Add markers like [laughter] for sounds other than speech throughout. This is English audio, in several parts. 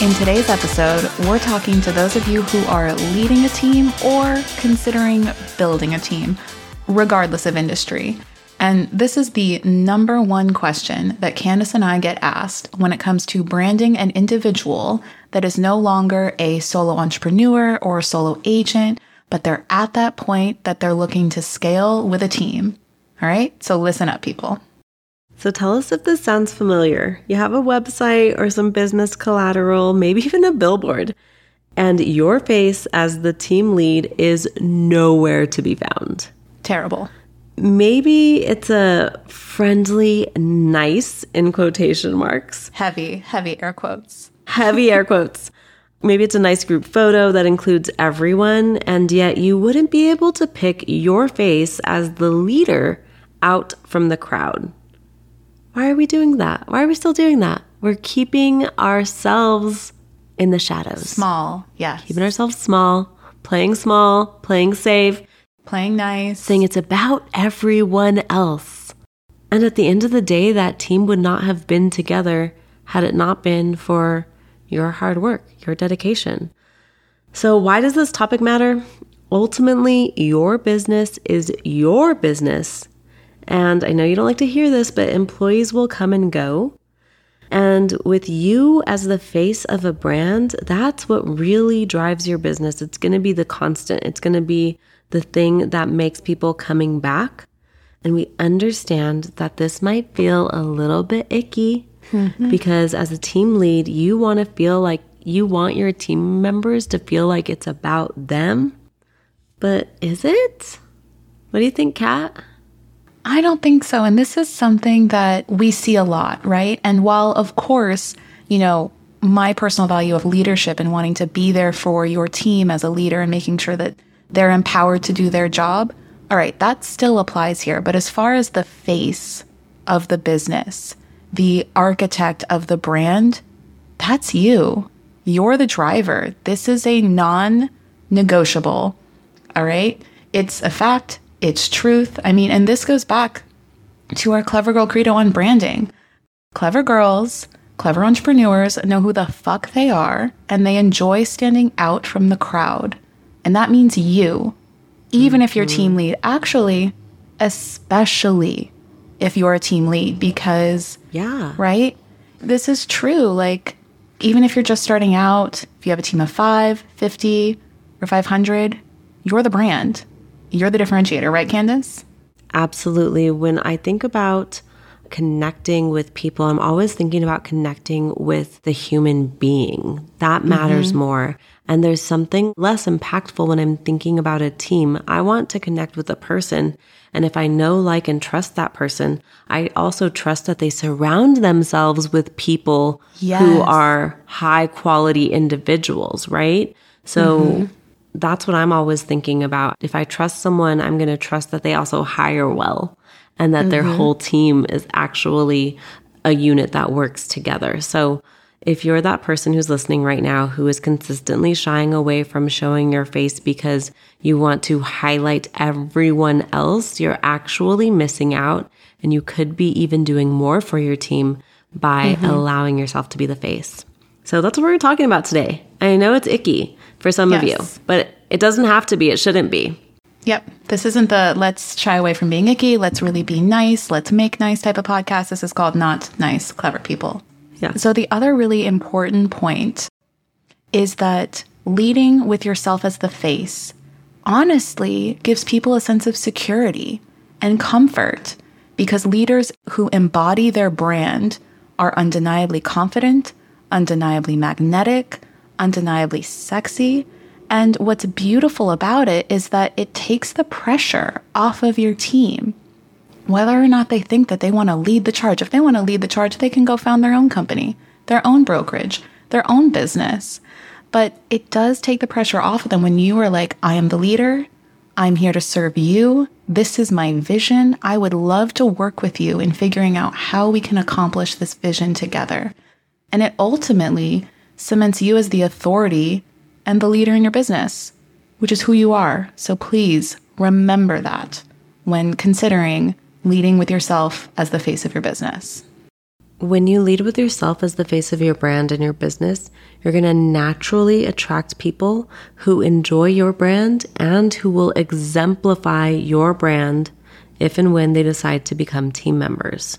In today's episode, we're talking to those of you who are leading a team or considering building a team, regardless of industry. And this is the number one question that Candice and I get asked when it comes to branding an individual that is no longer a solo entrepreneur or a solo agent, but they're at that point that they're looking to scale with a team. All right, so listen up, people. So tell us if this sounds familiar. You have a website or some business collateral, maybe [laughs] even a billboard, and your face as the team lead is nowhere to be found. Terrible. Maybe it's a friendly, nice, in quotation marks. Heavy, heavy air quotes. Heavy air quotes. Maybe it's a nice group photo that includes everyone, and yet you wouldn't be able to pick your face as the leader out from the crowd. Why are we doing that? Why are we still doing that? We're keeping ourselves in the shadows. Small, yes. Keeping ourselves small, playing small, playing safe, playing nice, saying it's about everyone else. And at the end of the day, that team would not have been together had it not been for your hard work, your dedication. So, why does this topic matter? Ultimately, your business is your business and I know you don't like to hear this, but employees will come and go. And with you as the face of a brand, that's what really drives your business. It's going to be the constant, it's going to be the thing that makes people coming back. And we understand that this might feel a little bit icky mm-hmm. because as a team lead, you want to feel like you want your team members to feel like it's about them. But is it? What do you think, Kat? I don't think so. And this is something that we see a lot, right? And while, of course, you know, my personal value of leadership and wanting to be there for your team as a leader and making sure that they're empowered to do their job, all right, that still applies here. But as far as the face of the business, the architect of the brand, that's you. You're the driver. This is a non negotiable. All right. It's a fact it's truth. I mean, and this goes back to our Clever Girl Credo on branding. Clever girls, clever entrepreneurs know who the fuck they are and they enjoy standing out from the crowd. And that means you, even mm-hmm. if you're team lead. Actually, especially if you're a team lead, because, yeah, right? This is true. Like, even if you're just starting out, if you have a team of five, 50, or 500, you're the brand. You're the differentiator, right, Candice? Absolutely. When I think about connecting with people, I'm always thinking about connecting with the human being. That matters mm-hmm. more. And there's something less impactful when I'm thinking about a team. I want to connect with a person. And if I know, like, and trust that person, I also trust that they surround themselves with people yes. who are high quality individuals, right? So mm-hmm that's what I'm always thinking about. If I trust someone, I'm going to trust that they also hire well and that mm-hmm. their whole team is actually a unit that works together. So, if you're that person who's listening right now who is consistently shying away from showing your face because you want to highlight everyone else, you're actually missing out. And you could be even doing more for your team by mm-hmm. allowing yourself to be the face. So that's what we're talking about today. I know it's icky for some yes. of you, but it doesn't have to be. It shouldn't be. Yep. This isn't the let's shy away from being icky. Let's really be nice. Let's make nice type of podcast. This is called Not Nice, Clever People. Yeah. So, the other really important point is that leading with yourself as the face honestly gives people a sense of security and comfort because leaders who embody their brand are undeniably confident, undeniably magnetic, undeniably sexy. And what's beautiful about it is that it takes the pressure off of your team. Whether or not they think that they want to lead the charge, if they want to lead the charge, they can go found their own company, their own brokerage, their own business. But it does take the pressure off of them when you are like, I am the leader. I'm here to serve you. This is my vision. I would love to work with you in figuring out how we can accomplish this vision together. And it ultimately cements you as the authority and the leader in your business, which is who you are. So please remember that when considering leading with yourself as the face of your business. When you lead with yourself as the face of your brand and your business, you're going to naturally attract people who enjoy your brand and who will exemplify your brand if and when they decide to become team members.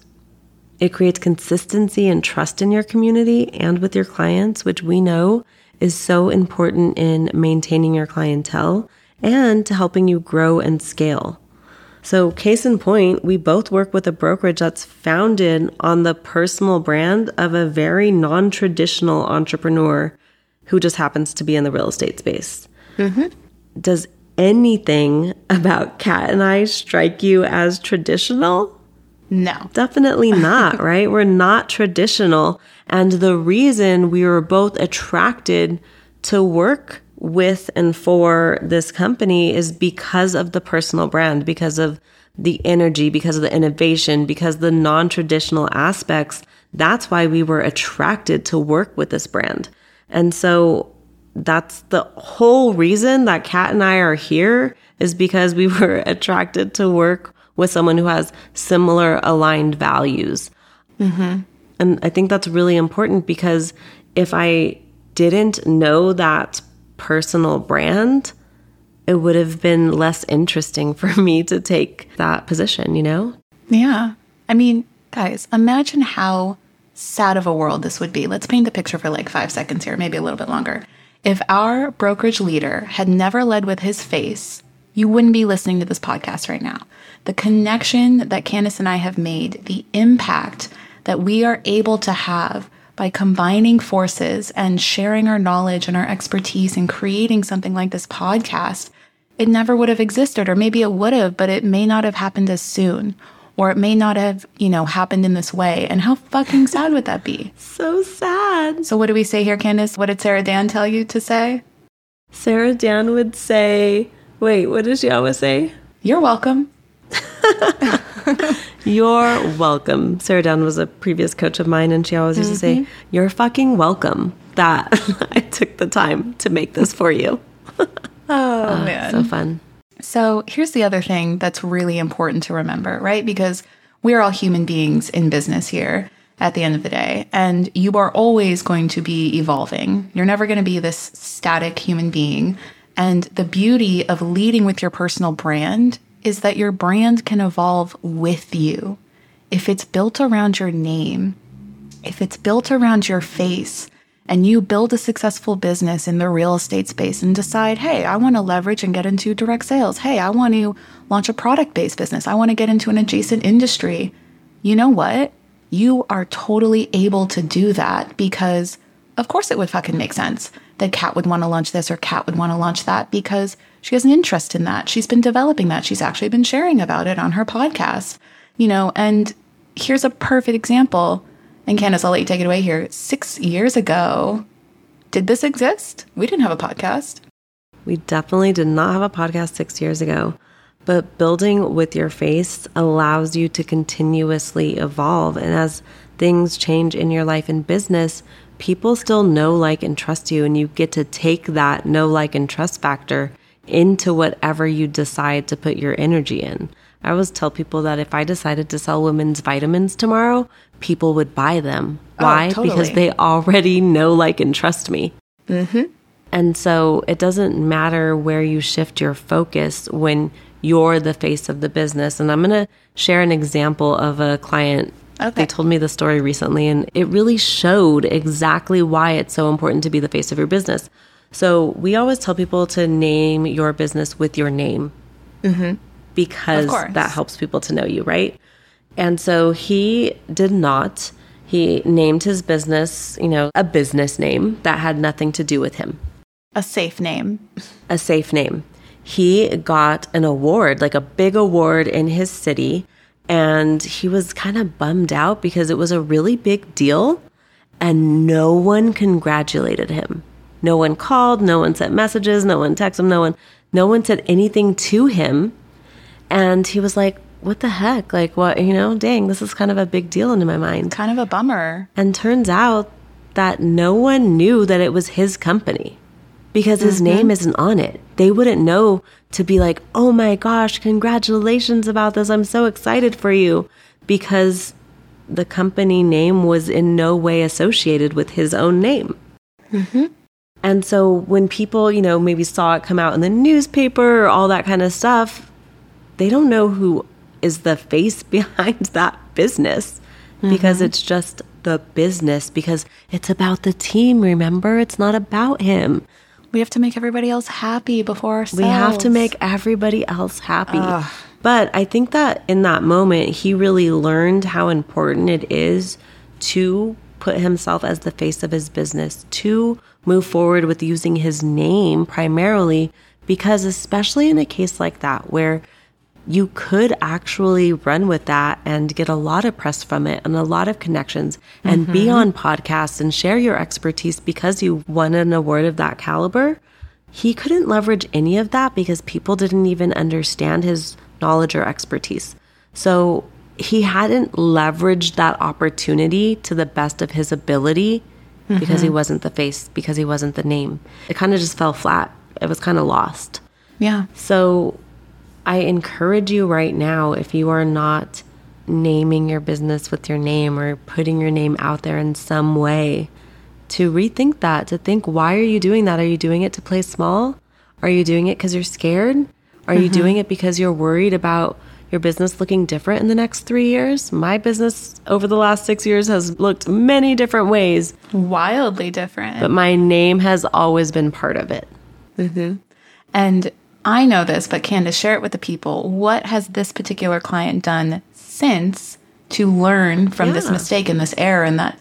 It creates consistency and trust in your community and with your clients, which we know is so important in maintaining your clientele and to helping you grow and scale. So, case in point, we both work with a brokerage that's founded on the personal brand of a very non traditional entrepreneur who just happens to be in the real estate space. Mm-hmm. Does anything about Kat and I strike you as traditional? No. Definitely [laughs] not, right? We're not traditional. And the reason we were both attracted to work with and for this company is because of the personal brand, because of the energy, because of the innovation, because the non traditional aspects. That's why we were attracted to work with this brand. And so that's the whole reason that Kat and I are here is because we [laughs] were attracted to work with someone who has similar aligned values. Mm-hmm. And I think that's really important because if I didn't know that personal brand, it would have been less interesting for me to take that position, you know? Yeah. I mean, guys, imagine how sad of a world this would be. Let's paint the picture for like five seconds here, maybe a little bit longer. If our brokerage leader had never led with his face, you wouldn't be listening to this podcast right now. The connection that Candice and I have made, the impact that we are able to have by combining forces and sharing our knowledge and our expertise and creating something like this podcast, it never would have existed. Or maybe it would have, but it may not have happened as soon. Or it may not have, you know, happened in this way. And how fucking sad would that be? [laughs] so sad. So, what do we say here, Candice? What did Sarah Dan tell you to say? Sarah Dan would say, wait, what does she always say? You're welcome. [laughs] You're welcome. Sarah Dunn was a previous coach of mine, and she always used mm-hmm. to say, You're fucking welcome that [laughs] I took the time to make this for you. [laughs] oh, oh, man. So fun. So, here's the other thing that's really important to remember, right? Because we're all human beings in business here at the end of the day, and you are always going to be evolving. You're never going to be this static human being. And the beauty of leading with your personal brand is that your brand can evolve with you. If it's built around your name, if it's built around your face, and you build a successful business in the real estate space and decide, hey, I want to leverage and get into direct sales. Hey, I want to launch a product based business. I want to get into an adjacent industry. You know what? You are totally able to do that because, of course, it would fucking make sense that Kat would want to launch this or Kat would want to launch that because she has an interest in that. She's been developing that. She's actually been sharing about it on her podcast, you know, and here's a perfect example. And Candice, I'll let you take it away here. Six years ago, did this exist? We didn't have a podcast. We definitely did not have a podcast six years ago. But building with your face allows you to continuously evolve. And as things change in your life and business, people still know, like, and trust you. And you get to take that know, like, and trust factor into whatever you decide to put your energy in. I always tell people that if I decided to sell women's vitamins tomorrow, people would buy them. Oh, Why? Totally. Because they already know, like, and trust me. Mm-hmm. And so it doesn't matter where you shift your focus when you're the face of the business. And I'm going to share an example of a client. Okay. They told me the story recently, and it really showed exactly why it's so important to be the face of your business. So we always tell people to name your business with your name mm-hmm. because that helps people to know you, right? And so he did not. He named his business, you know, a business name that had nothing to do with him. A safe name. A safe name. He got an award, like a big award in his city. And he was kind of bummed out because it was a really big deal and no one congratulated him. No one called, no one sent messages, no one texted him, no one no one said anything to him. And he was like, what the heck? Like, what, you know, dang, this is kind of a big deal into my mind. Kind of a bummer. And turns out that no one knew that it was his company because his mm-hmm. name isn't on it. They wouldn't know to be like, oh my gosh, congratulations about this. I'm so excited for you because the company name was in no way associated with his own name. Mm-hmm. And so when people, you know, maybe saw it come out in the newspaper or all that kind of stuff, they don't know who is the face [laughs] behind that business mm-hmm. because it's just the business because it's about the team, remember? It's not about him. We have to make everybody else happy before ourselves. We have to make everybody else happy. Ugh. But I think that in that moment, he really learned how important it is to put himself as the face of his business, to move forward with using his name primarily, because especially in a case like that, where you could actually run with that and get a lot of press from it and a lot of connections and mm-hmm. be on podcasts and share your expertise because you won an award of that caliber. He couldn't leverage any of that because people didn't even understand his knowledge or expertise. So he hadn't leveraged that opportunity to the best of his ability mm-hmm. because he mm-hmm. wasn't the face, because he wasn't the name. It kind of just fell flat. It was kind of lost. Yeah. So I encourage you right now, if you are not naming your business with your name or putting your name out there in some way, to rethink that, to think, why are you doing that? Are you doing it to play small? Are you doing it because you're scared? Are mm-hmm. you doing it because you're worried about your business looking different in the next three years? My business over the last six years has looked many different ways. Wildly different. But my name has always been part of it. Mm-hmm. And I know this, but Candice, share it with the people. What has this particular client done since to learn from yeah. this mistake and this error and that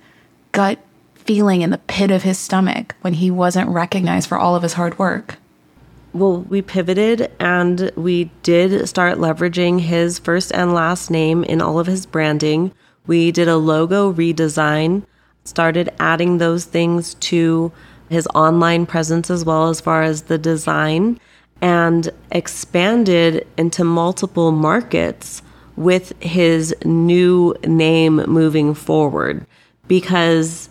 gut feeling in the pit of his stomach when he wasn't recognized for all of his hard work? Well, we pivoted and we did start leveraging his first and last name in all of his branding. We did a logo redesign, started adding those things to his online presence as well as far as the design and expanded into multiple markets with his new name moving forward because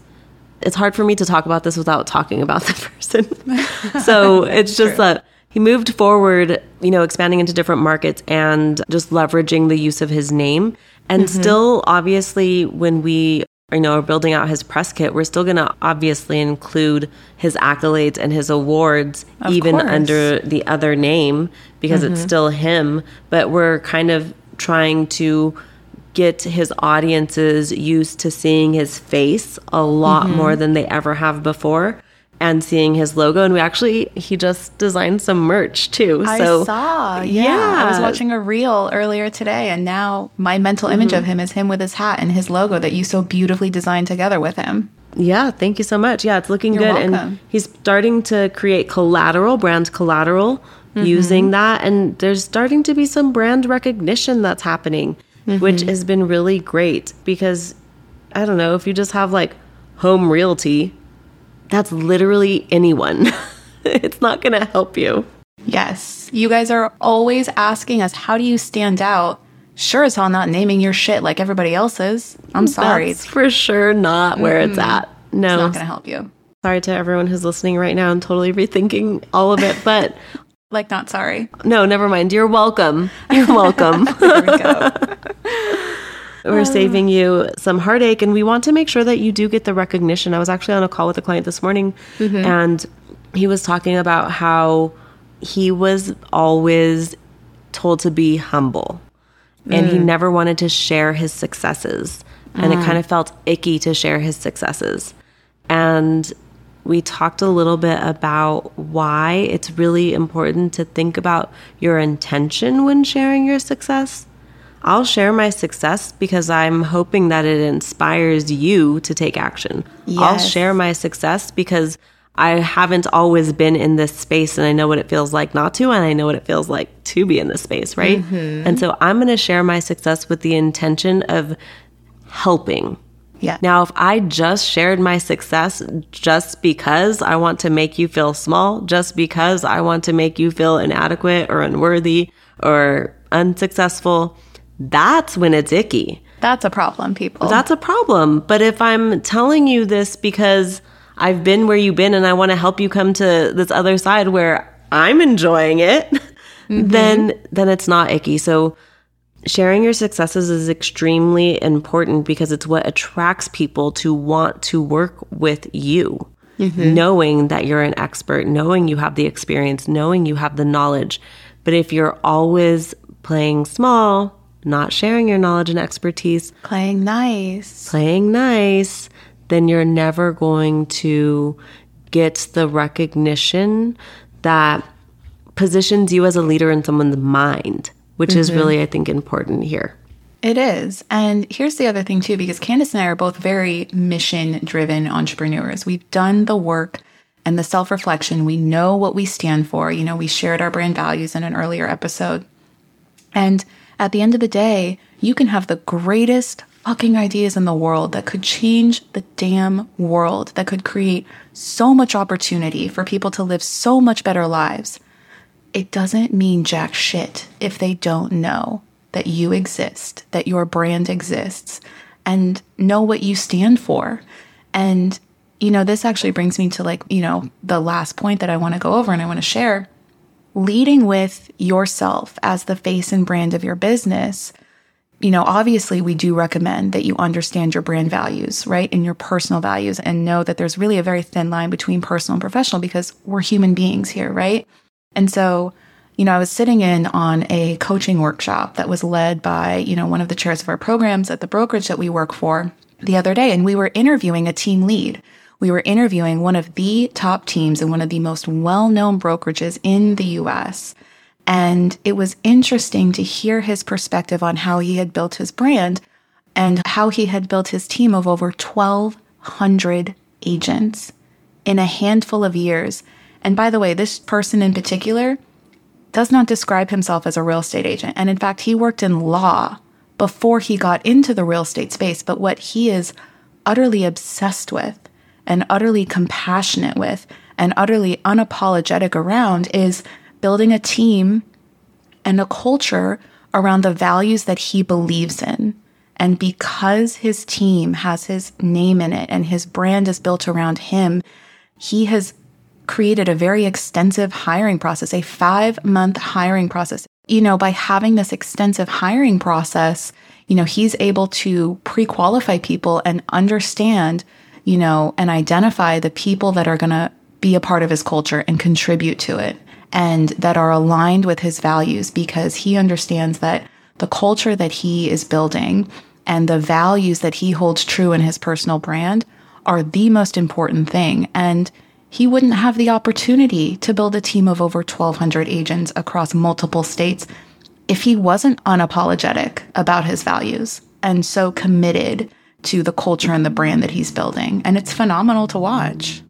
it's hard for me to talk about this without talking about [laughs] the person. [laughs] so it's just True. that he moved forward, you know, expanding into different markets and just leveraging the use of his name. And mm-hmm. still, obviously, when we you know, are building out his press kit, we're still going to obviously include his accolades and his awards, of even course. under the other name, because mm-hmm. it's still him. But we're kind of trying to get his audiences used to seeing his face a lot mm-hmm. more than they ever have before and seeing his logo. And we actually, he just designed some merch too. I so, saw. Yeah. yeah. I was watching a reel earlier today, and now my mental image mm-hmm. of him is him with his hat and his logo that you so beautifully designed together with him. Yeah, thank you so much. Yeah, it's looking You're good. Welcome. And he's starting to create collateral, brand collateral mm-hmm. using that. And there's starting to be some brand recognition that's happening, mm-hmm. which has been really great because I don't know if you just have like home realty that's literally anyone. [laughs] it's not going to help you. Yes. You guys are always asking us, how do you stand out? Sure as hell not naming your shit like everybody else's. I'm sorry. That's for sure not where mm-hmm. it's at. No. It's not going to help you. Sorry to everyone who's listening right now and totally rethinking all of it, but. [laughs] like, not sorry. No, never mind. You're welcome. You're [laughs] welcome. there we go. [laughs] We're saving you some heartache, and we want to make sure that you do get the recognition. I was actually on a call with a client this morning, mm-hmm. and he was talking about how he was always told to be humble, mm. and he mm. never wanted to share his successes, and mm. it kind of felt icky to share his successes. And we talked a little bit about why it's really important to think about your intention when sharing your success I'll share my success because I'm hoping that it inspires you to take action. Yes. I'll share my success because I haven't always been in this space and I know what it feels like not to, and I know what it feels like to be in this space, right? Mm-hmm. And so I'm going to share my success with the intention of helping, Yeah. Now, if I just shared my success just because I want to make you feel small, just because I want to make you feel inadequate or unworthy or unsuccessful, that's when it's icky. That's a problem, people. That's a problem. But if I'm telling you this because I've been where you've been and I want to help you come to this other side where I'm enjoying it, [laughs] mm-hmm. then then it's not icky. So sharing your successes is extremely important because it's what attracts people to want to work with you. Mm-hmm. Knowing that you're an expert, knowing you have the experience, knowing you have the knowledge. But if you're always playing small, not sharing your knowledge and expertise, playing nice, playing nice, then you're never going to get the recognition that positions you as a leader in someone's mind which mm-hmm. is really, I think, important here. It is. And here's the other thing, too, because Candice and I are both very mission driven entrepreneurs. We've done the work and the self reflection. We know what we stand for. You know, we shared our brand values in an earlier episode. And at the end of the day, you can have the greatest fucking ideas in the world that could change the damn world, that could create so much opportunity for people to live so much better lives it doesn't mean jack shit if they don't know that you exist, that your brand exists, and know what you stand for. And, you know, this actually brings me to like, you know, the last point that I want to go over and I want to share. Leading with yourself as the face and brand of your business. You know, obviously, we do recommend that you understand your brand values, right? And your personal values, and know that there's really a very thin line between personal and professional because we're human beings here, right? And so, you know, I was sitting in on a coaching workshop that was led by, you know, one of the chairs of our programs at the brokerage that we work for the other day. And we were interviewing a team lead. We were interviewing one of the top teams in one of the most well known brokerages in the US. And it was interesting to hear his perspective on how he had built his brand and how he had built his team of over 1,200 agents in a handful of years and by the way, this person in particular does not describe himself as a real estate agent. And in fact, he worked in law before he got into the real estate space. But what he is utterly obsessed with and utterly compassionate with and utterly unapologetic around is building a team and a culture around the values that he believes in. And because his team has his name in it and his brand is built around him, he has created a very extensive hiring process, a five month hiring process. You know, by having this extensive hiring process, you know, he's able to pre qualify people and understand, you know, and identify the people that are going to be a part of his culture and contribute to it and that are aligned with his values because he understands that the culture that he is building and the values that he holds true in his personal brand are the most important thing. And he wouldn't have the opportunity to build a team of over 1,200 agents across multiple states if he wasn't unapologetic about his values and so committed to the culture and the brand that he's building. And it's phenomenal to watch.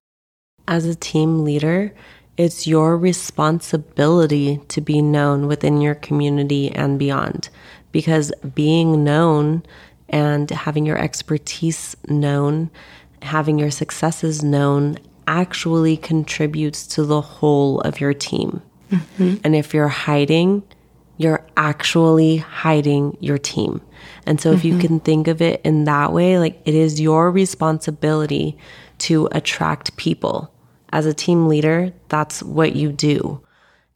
As a team leader, it's your responsibility to be known within your community and beyond because being known and having your expertise known, having your successes known actually contributes to the whole of your team. Mm-hmm. And if you're hiding, you're actually hiding your team. And so, if mm-hmm. you can think of it in that way, like it is your responsibility to attract people. As a team leader, that's what you do.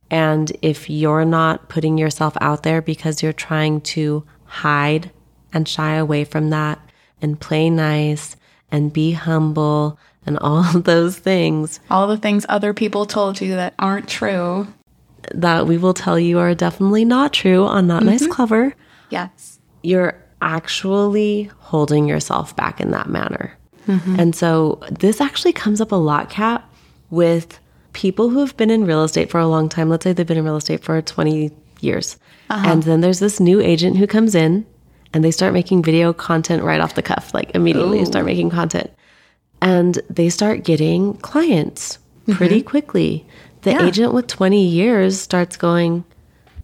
And if you're not putting yourself out there because you're trying to hide and shy away from that and play nice and be humble and all [laughs] those things. All the things other people told you that aren't true. That we will tell you are definitely not true on Not mm-hmm. Nice Clever. Yes. You're actually holding yourself back in that manner. Mm-hmm. And so this actually comes up a lot, Kat, with people who have been in real estate for a long time. Let's say they've been in real estate for 20 years. Uh-huh. And then there's this new agent who comes in and they start making video content right off the cuff, like immediately Ooh. start making content and they start getting clients pretty mm-hmm. quickly. The yeah. agent with 20 years starts going,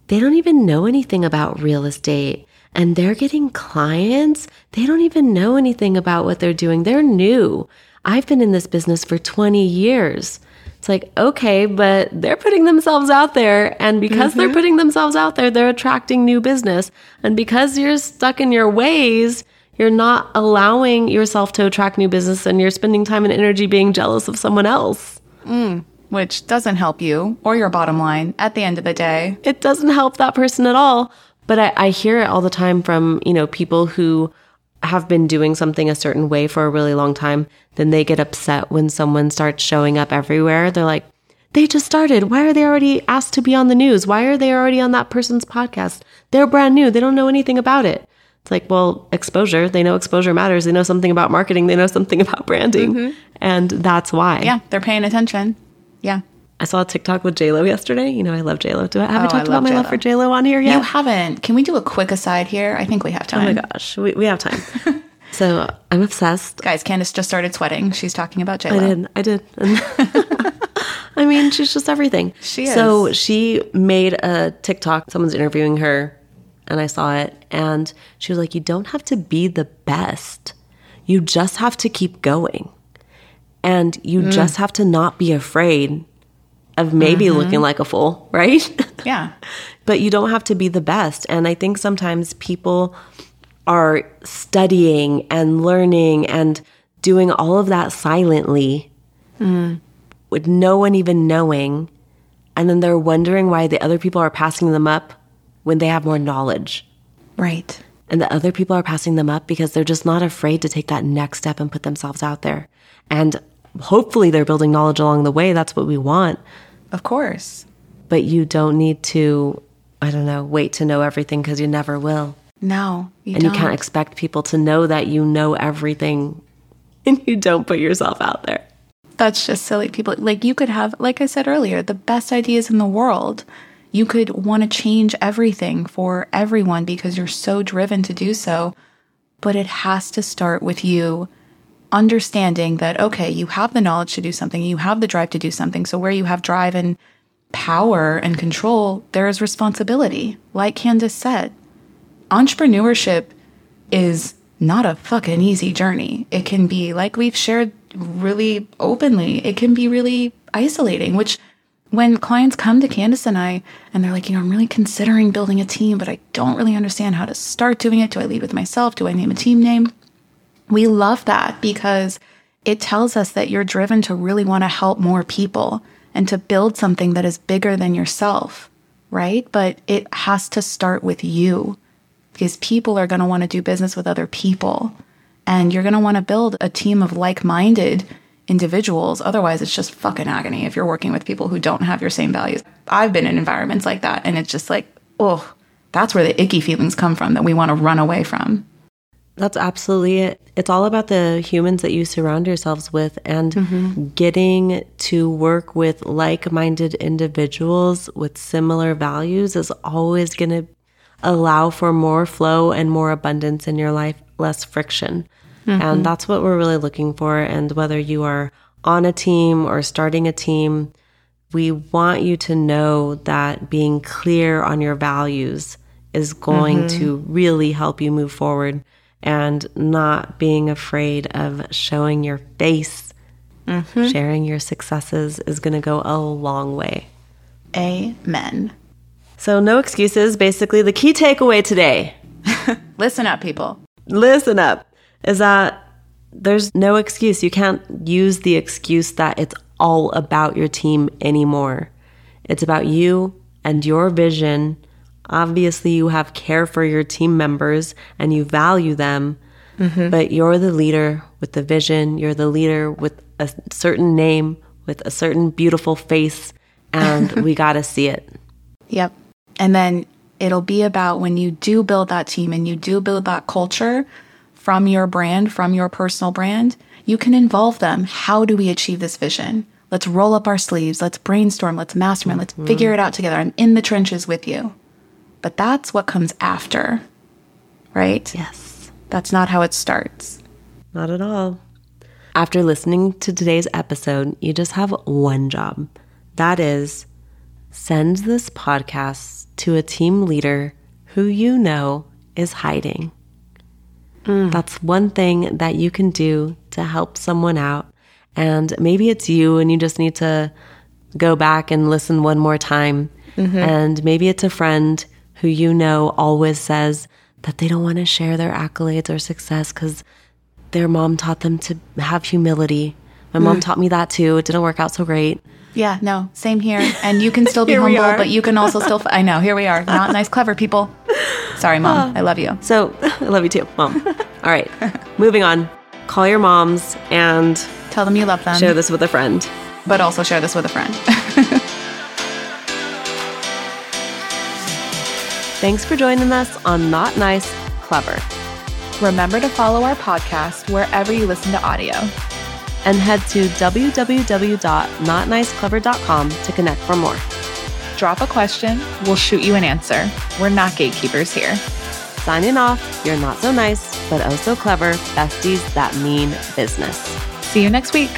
they don't even know anything about real estate. and they're getting clients. They don't even know anything about what they're doing. They're new. I've been in this business for 20 years. It's like, okay, but they're putting themselves out there. And because mm-hmm. they're putting themselves out there, they're attracting new business. And because you're stuck in your ways, you're not allowing yourself to attract new business and you're spending time and energy being jealous of someone else. Mm, which doesn't help you or your bottom line at the end of the day. It doesn't help that person at all. But I, I hear it all the time from, you know, people who have been doing something a certain way for a really long time, then they get upset when someone starts showing up everywhere. They're like, they just started. Why are they already asked to be on the news? Why are they already on that person's podcast? They're brand new. They don't know anything about it. It's like, well, exposure. They know exposure matters. They know something about marketing. They know something [laughs] about branding. Mm-hmm. And that's why. Yeah, they're paying attention. Yeah. I saw a TikTok with JLo yesterday. You know, I love JLo. Do I have oh, I talked I about my J-Lo. love for JLo on here yet? You haven't. Can we do a quick aside here? I think we have time. Oh my gosh, we, we have time. [laughs] so I'm obsessed. Guys, Candice just started sweating. She's talking about JLo. I did. I did. [laughs] I mean, she's just everything. She is. So she made a TikTok. Someone's interviewing her, and I saw it, and she was like, "You don't have to be the best. You just have to keep going." And you mm. just have to not be afraid of maybe mm-hmm. looking like a fool, [laughs] right? Yeah. [laughs] but you don't have to be the best. And I think sometimes people are studying and learning and doing all of that silently mm. with no one even knowing. And then they're wondering why the other people are passing them up when they have more knowledge. Right. And the other people are passing them up because they're just not afraid to take that next step and put themselves out there. And hopefully they're building knowledge along the way. That's what we want. Of course. But you don't need to, I don't know, wait to know everything because you never will. No, you and don't. you can't expect people to know that you know everything [laughs] and you don't put yourself out there. That's just silly. People, like, you could have, like I said earlier, the best ideas in the world. You could want to change everything for everyone because you're so driven to do so. But it has to start with you understanding that, okay, you have the knowledge to do something, you have the drive to do something. So, where you have drive and power and control, there is responsibility. Like Candice said, entrepreneurship is not a fucking easy journey. It can be, like we've shared really openly, it can be really isolating, which when clients come to Candice and I and they're like, you know, I'm really considering building a team, but I don't really understand how to start doing it. Do I lead with myself? Do I name a team name? We love that because it tells us that you're driven to really want to help more people and to build something that is bigger than yourself, right? But it has to start with you because people are going to want to do business with other people. And you're going to want to build a team of like minded individuals. Otherwise, it's just fucking agony if you're working with people who don't have your same values. I've been in environments like that, and it's just like, oh, that's where the icky feelings come from that we want to run away from. That's absolutely it. It's all about the humans that you surround yourselves with and mm-hmm. getting to work with like minded individuals with similar values is always going to allow for more flow and more abundance in your life, less friction. Mm-hmm. And that's what we're really looking for. And whether you are on a team or starting a team, we want you to know that being clear on your values is going mm-hmm. to really help you move forward and not being afraid of showing your face, mm-hmm. sharing your successes is going to go a long way. Amen. So, no excuses. Basically, the key takeaway today [laughs] listen up, people. Listen up is that there's no excuse. You can't use the excuse that it's all about your team anymore. It's about you and your vision Obviously, you have care for your team members and you value them, mm-hmm. but you're the leader with the vision. You're the leader with a certain name, with a certain beautiful face, and [laughs] we got to see it. Yep. And then it'll be about when you do build that team and you do build that culture from your brand, from your personal brand, you can involve them. How do we achieve this vision? Let's roll up our sleeves. Let's brainstorm. Let's mastermind. Let's mm-hmm. figure it out together. I'm in the trenches with you. But that's what comes after, right? Yes. That's not how it starts. Not at all. After listening to today's episode, you just have one job. That is send this podcast to a team leader who you know is hiding. Mm. That's one thing that you can do to help someone out. And maybe it's you and you just need to go back and listen one more time. Mm-hmm. And maybe it's a friend who you know always says that they don't want to share their accolades or success because their mom taught them to have humility. My mom mm. taught me that too. It didn't work out so great. Yeah, no, same here. And you can still be [laughs] humble, but you can also still. I know, here we are. Not nice, clever people. Sorry, mom. [laughs] I love you. So I love you too, mom. All right, moving on. Call your moms and Tell them you love them, share this with a friend. but also share this with a friend. [laughs] Thanks for joining us on Not Nice, Clever. Remember to follow our podcast wherever you listen to audio. And head to www.notniceclever.com to connect for more. Drop a question, we'll shoot you an answer. We're not gatekeepers here. Signing off, you're not so nice, but oh so clever besties that mean business. See you next week.